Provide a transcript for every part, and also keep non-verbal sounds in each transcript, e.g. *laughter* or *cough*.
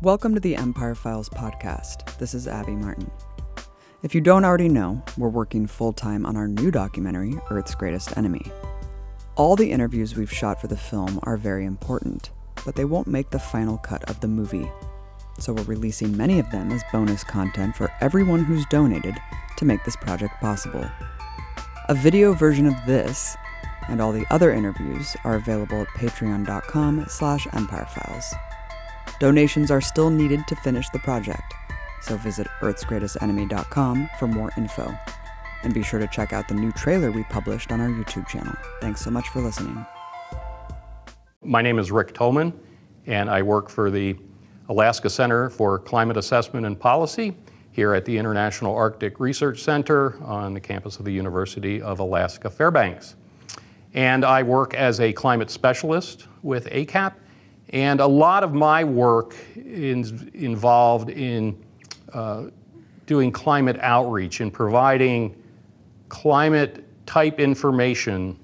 Welcome to the Empire Files podcast. This is Abby Martin. If you don't already know, we're working full time on our new documentary, Earth's Greatest Enemy. All the interviews we've shot for the film are very important, but they won't make the final cut of the movie. So we're releasing many of them as bonus content for everyone who's donated to make this project possible. A video version of this and all the other interviews are available at patreon.com slash empirefiles. Donations are still needed to finish the project, so visit earthsgreatestenemy.com for more info. And be sure to check out the new trailer we published on our YouTube channel. Thanks so much for listening. My name is Rick Thoman, and I work for the Alaska Center for Climate Assessment and Policy here at the International Arctic Research Center on the campus of the University of Alaska Fairbanks. And I work as a climate specialist with ACAP and a lot of my work is involved in uh, doing climate outreach and providing climate type information.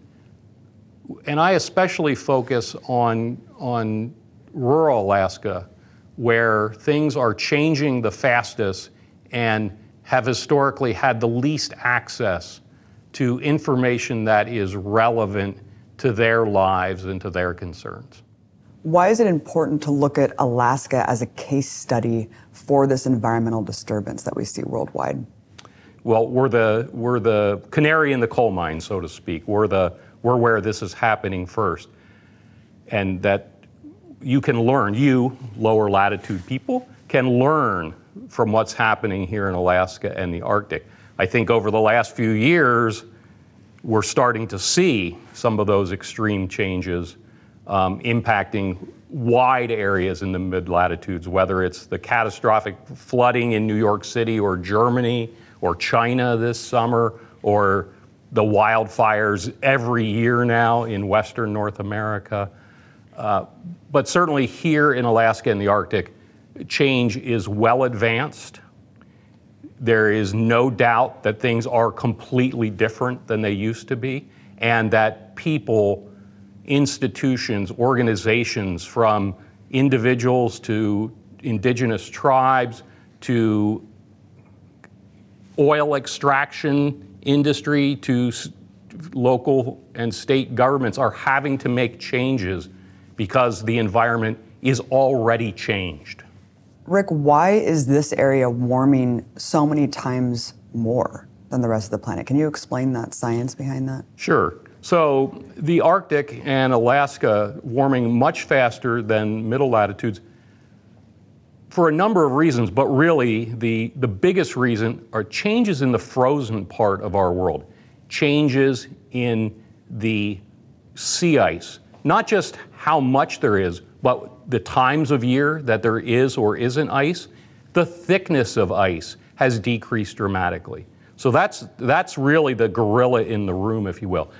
And I especially focus on, on rural Alaska, where things are changing the fastest and have historically had the least access to information that is relevant to their lives and to their concerns. Why is it important to look at Alaska as a case study for this environmental disturbance that we see worldwide? Well, we're the, we're the canary in the coal mine, so to speak. We're, the, we're where this is happening first. And that you can learn, you, lower latitude people, can learn from what's happening here in Alaska and the Arctic. I think over the last few years, we're starting to see some of those extreme changes um, impacting wide areas in the mid latitudes, whether it's the catastrophic flooding in New York City or Germany or China this summer or the wildfires every year now in Western North America. Uh, but certainly here in Alaska and the Arctic, change is well advanced. There is no doubt that things are completely different than they used to be, and that people institutions, organizations, from individuals to indigenous tribes to oil extraction industry to local and state governments are having to make changes because the environment is already changed. Rick, why is this area warming so many times more than the rest of the planet? Can you explain that science behind that? Sure. So the Arctic and Alaska warming much faster than middle latitudes for a number of reasons, but really the, the biggest reason are changes in the frozen part of our world, changes in the sea ice, not just how much there is, but the times of year that there is or isn't ice, the thickness of ice has decreased dramatically. So that's, that's really the gorilla in the room, if you will.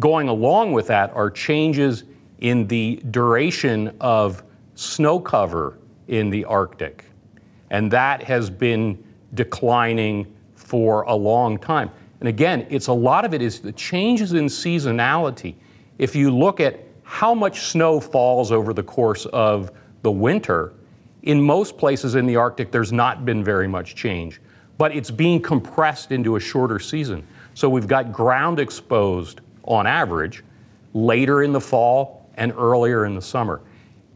Going along with that are changes in the duration of snow cover in the Arctic. And that has been declining for a long time. And again, it's a lot of it is the changes in seasonality. If you look at how much snow falls over the course of the winter, in most places in the Arctic, there's not been very much change, but it's being compressed into a shorter season. So we've got ground exposed on average, later in the fall and earlier in the summer.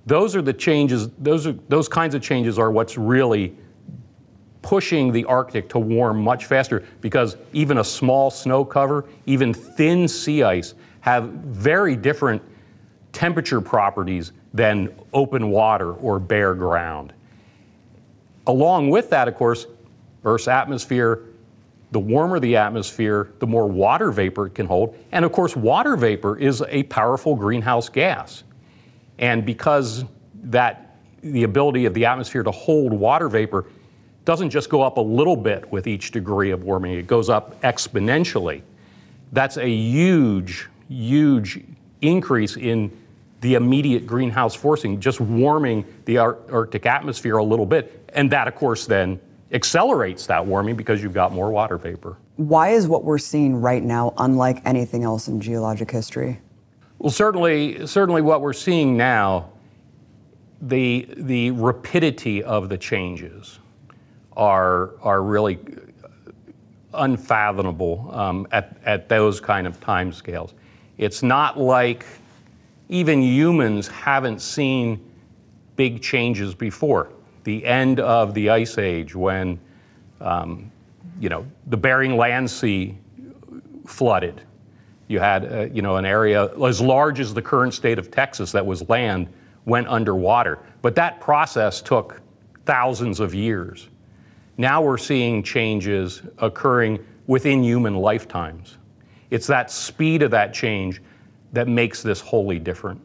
Those are the changes, those, are, those kinds of changes are what's really pushing the Arctic to warm much faster because even a small snow cover, even thin sea ice, have very different temperature properties than open water or bare ground. Along with that, of course, Earth's atmosphere the warmer the atmosphere, the more water vapor it can hold. And of course, water vapor is a powerful greenhouse gas. And because that the ability of the atmosphere to hold water vapor doesn't just go up a little bit with each degree of warming, it goes up exponentially. That's a huge, huge increase in the immediate greenhouse forcing, just warming the Arctic atmosphere a little bit. And that, of course, then accelerates that warming because you've got more water vapor. Why is what we're seeing right now unlike anything else in geologic history? Well, certainly, certainly what we're seeing now the, the rapidity of the changes are, are really unfathomable um, at, at those kind of time scales. It's not like even humans haven't seen big changes before. The end of the Ice Age, when um, you know the Bering Land Sea flooded, you had uh, you know an area as large as the current state of Texas that was land went underwater. But that process took thousands of years. Now we're seeing changes occurring within human lifetimes. It's that speed of that change that makes this wholly different.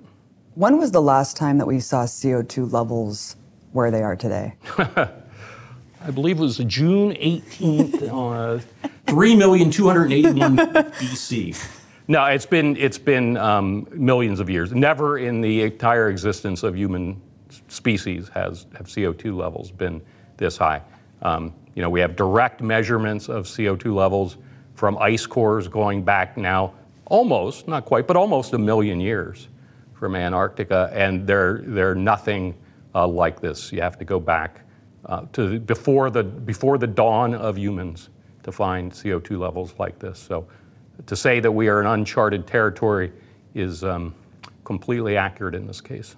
When was the last time that we saw CO2 levels where they are today? *laughs* I believe it was June 18th, uh, 3,281 BC. No, it's been, it's been um, millions of years. Never in the entire existence of human species has have CO2 levels been this high. Um, you know, we have direct measurements of CO2 levels from ice cores going back now almost, not quite, but almost a million years from Antarctica, and they're, they're nothing uh, like this. You have to go back uh, to before the, before the dawn of humans to find CO2 levels like this. So to say that we are in uncharted territory is um, completely accurate in this case.